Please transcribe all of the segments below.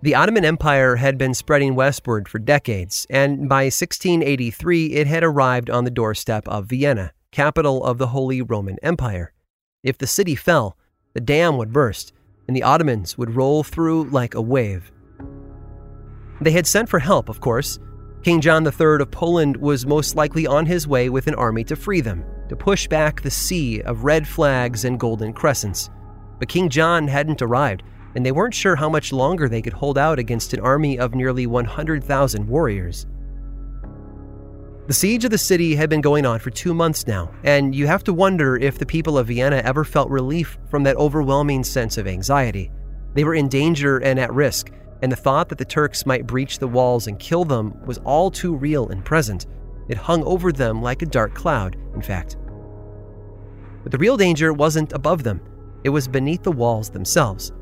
The Ottoman Empire had been spreading westward for decades, and by 1683 it had arrived on the doorstep of Vienna, capital of the Holy Roman Empire. If the city fell, the dam would burst, and the Ottomans would roll through like a wave. They had sent for help, of course. King John III of Poland was most likely on his way with an army to free them, to push back the sea of red flags and golden crescents. But King John hadn't arrived, and they weren't sure how much longer they could hold out against an army of nearly 100,000 warriors. The siege of the city had been going on for two months now, and you have to wonder if the people of Vienna ever felt relief from that overwhelming sense of anxiety. They were in danger and at risk, and the thought that the Turks might breach the walls and kill them was all too real and present. It hung over them like a dark cloud, in fact. But the real danger wasn't above them, it was beneath the walls themselves.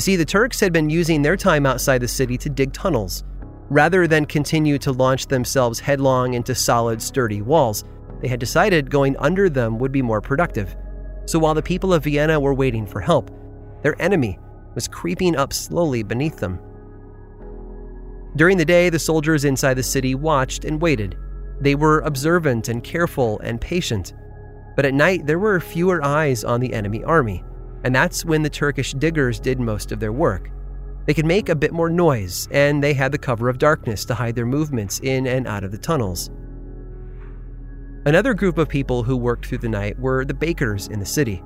You see, the Turks had been using their time outside the city to dig tunnels. Rather than continue to launch themselves headlong into solid, sturdy walls, they had decided going under them would be more productive. So while the people of Vienna were waiting for help, their enemy was creeping up slowly beneath them. During the day, the soldiers inside the city watched and waited. They were observant and careful and patient. But at night, there were fewer eyes on the enemy army, and that's when the Turkish diggers did most of their work. They could make a bit more noise, and they had the cover of darkness to hide their movements in and out of the tunnels. Another group of people who worked through the night were the bakers in the city.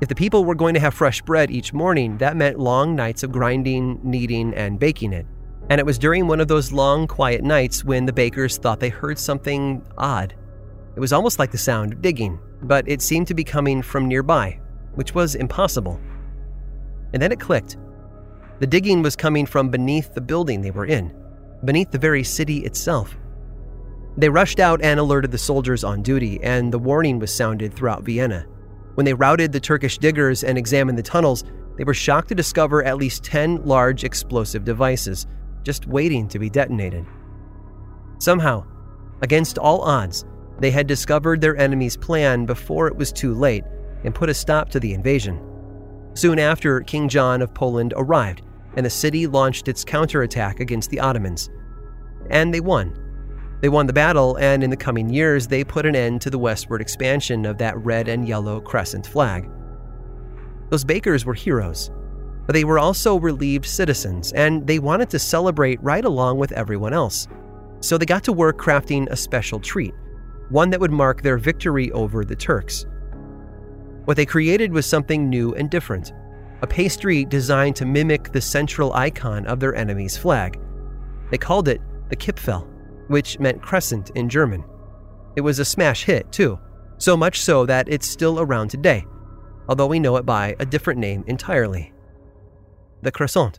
If the people were going to have fresh bread each morning, that meant long nights of grinding, kneading, and baking it. And it was during one of those long, quiet nights when the bakers thought they heard something odd. It was almost like the sound of digging, but it seemed to be coming from nearby, which was impossible. And then it clicked. The digging was coming from beneath the building they were in, beneath the very city itself. They rushed out and alerted the soldiers on duty, and the warning was sounded throughout Vienna. When they routed the Turkish diggers and examined the tunnels, they were shocked to discover at least 10 large explosive devices just waiting to be detonated. Somehow, against all odds, they had discovered their enemy's plan before it was too late and put a stop to the invasion. Soon after, King John of Poland arrived, and the city launched its counterattack against the Ottomans. And they won. They won the battle, and in the coming years, they put an end to the westward expansion of that red and yellow crescent flag. Those bakers were heroes, but they were also relieved citizens, and they wanted to celebrate right along with everyone else. So they got to work crafting a special treat, one that would mark their victory over the Turks. What they created was something new and different a pastry designed to mimic the central icon of their enemy's flag. They called it the Kipfel, which meant crescent in German. It was a smash hit, too, so much so that it's still around today, although we know it by a different name entirely the croissant.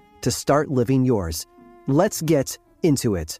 to start living yours. Let's get into it.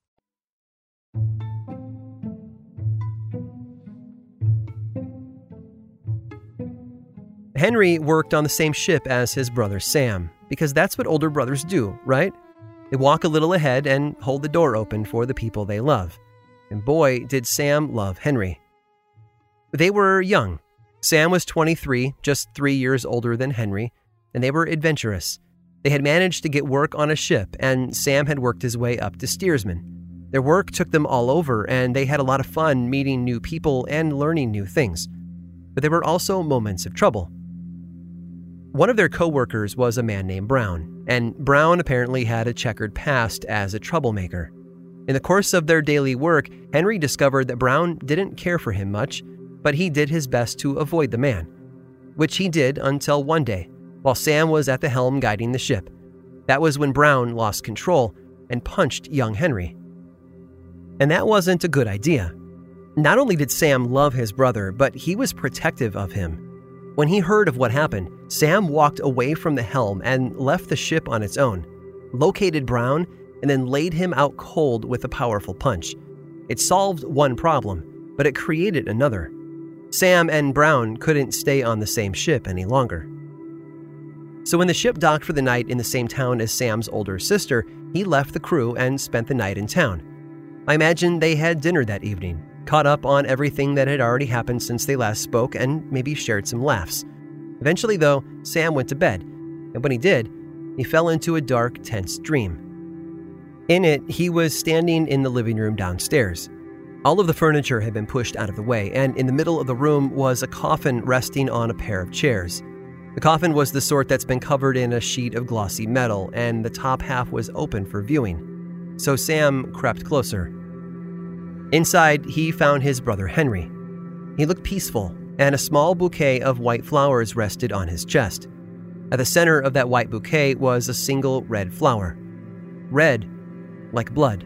Henry worked on the same ship as his brother Sam, because that's what older brothers do, right? They walk a little ahead and hold the door open for the people they love. And boy, did Sam love Henry. They were young. Sam was 23, just three years older than Henry, and they were adventurous. They had managed to get work on a ship, and Sam had worked his way up to steersman. Their work took them all over, and they had a lot of fun meeting new people and learning new things. But there were also moments of trouble. One of their coworkers was a man named Brown, and Brown apparently had a checkered past as a troublemaker. In the course of their daily work, Henry discovered that Brown didn't care for him much, but he did his best to avoid the man, which he did until one day, while Sam was at the helm guiding the ship. That was when Brown lost control and punched young Henry. And that wasn't a good idea. Not only did Sam love his brother, but he was protective of him. When he heard of what happened, Sam walked away from the helm and left the ship on its own, located Brown, and then laid him out cold with a powerful punch. It solved one problem, but it created another. Sam and Brown couldn't stay on the same ship any longer. So when the ship docked for the night in the same town as Sam's older sister, he left the crew and spent the night in town. I imagine they had dinner that evening, caught up on everything that had already happened since they last spoke, and maybe shared some laughs. Eventually, though, Sam went to bed, and when he did, he fell into a dark, tense dream. In it, he was standing in the living room downstairs. All of the furniture had been pushed out of the way, and in the middle of the room was a coffin resting on a pair of chairs. The coffin was the sort that's been covered in a sheet of glossy metal, and the top half was open for viewing. So Sam crept closer. Inside, he found his brother Henry. He looked peaceful, and a small bouquet of white flowers rested on his chest. At the center of that white bouquet was a single red flower. Red, like blood.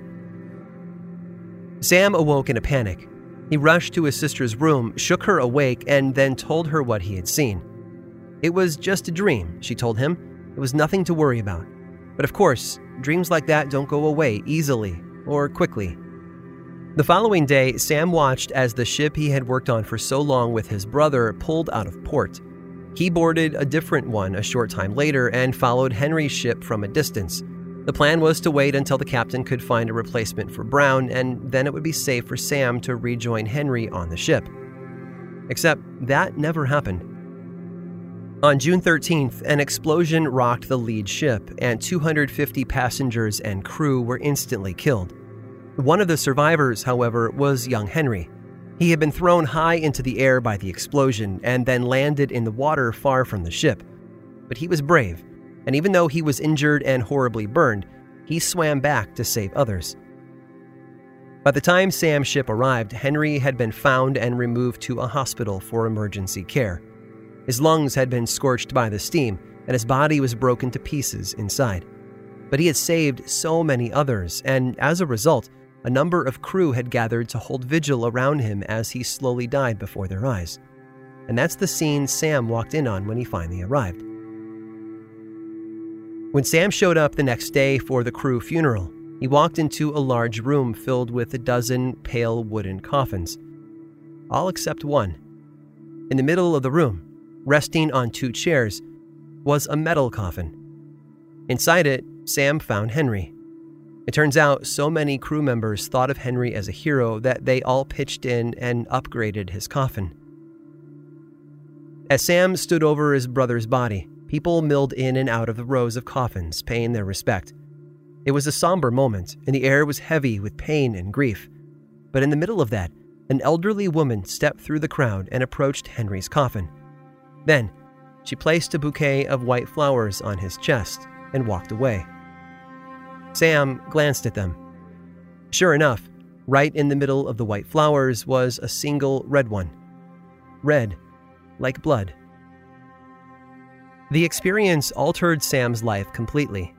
Sam awoke in a panic. He rushed to his sister's room, shook her awake, and then told her what he had seen. It was just a dream, she told him. It was nothing to worry about. But of course, dreams like that don't go away easily or quickly. The following day, Sam watched as the ship he had worked on for so long with his brother pulled out of port. He boarded a different one a short time later and followed Henry's ship from a distance. The plan was to wait until the captain could find a replacement for Brown, and then it would be safe for Sam to rejoin Henry on the ship. Except that never happened. On June 13th, an explosion rocked the lead ship, and 250 passengers and crew were instantly killed. One of the survivors, however, was young Henry. He had been thrown high into the air by the explosion and then landed in the water far from the ship. But he was brave, and even though he was injured and horribly burned, he swam back to save others. By the time Sam's ship arrived, Henry had been found and removed to a hospital for emergency care. His lungs had been scorched by the steam, and his body was broken to pieces inside but he had saved so many others, and as a result, a number of crew had gathered to hold vigil around him as he slowly died before their eyes. And that's the scene Sam walked in on when he finally arrived. When Sam showed up the next day for the crew funeral, he walked into a large room filled with a dozen pale wooden coffins, all except one. In the middle of the room, resting on two chairs, was a metal coffin. Inside it, Sam found Henry. It turns out so many crew members thought of Henry as a hero that they all pitched in and upgraded his coffin. As Sam stood over his brother's body, people milled in and out of the rows of coffins, paying their respect. It was a somber moment, and the air was heavy with pain and grief. But in the middle of that, an elderly woman stepped through the crowd and approached Henry's coffin. Then, she placed a bouquet of white flowers on his chest and walked away. Sam glanced at them. Sure enough, right in the middle of the white flowers was a single red one. Red, like blood. The experience altered Sam's life completely.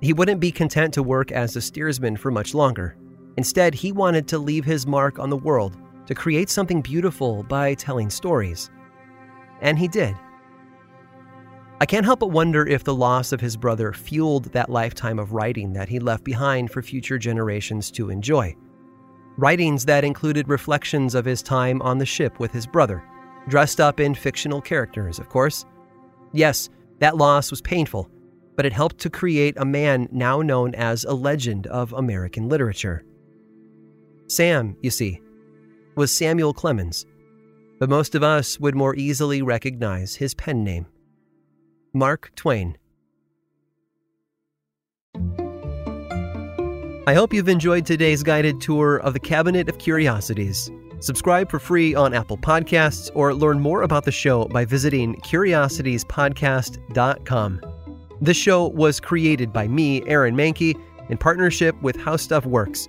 He wouldn't be content to work as a steersman for much longer. Instead, he wanted to leave his mark on the world, to create something beautiful by telling stories. And he did. I can't help but wonder if the loss of his brother fueled that lifetime of writing that he left behind for future generations to enjoy. Writings that included reflections of his time on the ship with his brother, dressed up in fictional characters, of course. Yes, that loss was painful, but it helped to create a man now known as a legend of American literature. Sam, you see, was Samuel Clemens, but most of us would more easily recognize his pen name. Mark Twain. I hope you've enjoyed today's guided tour of the Cabinet of Curiosities. Subscribe for free on Apple Podcasts or learn more about the show by visiting curiositiespodcast.com. This show was created by me, Aaron Mahnke, in partnership with How Stuff Works.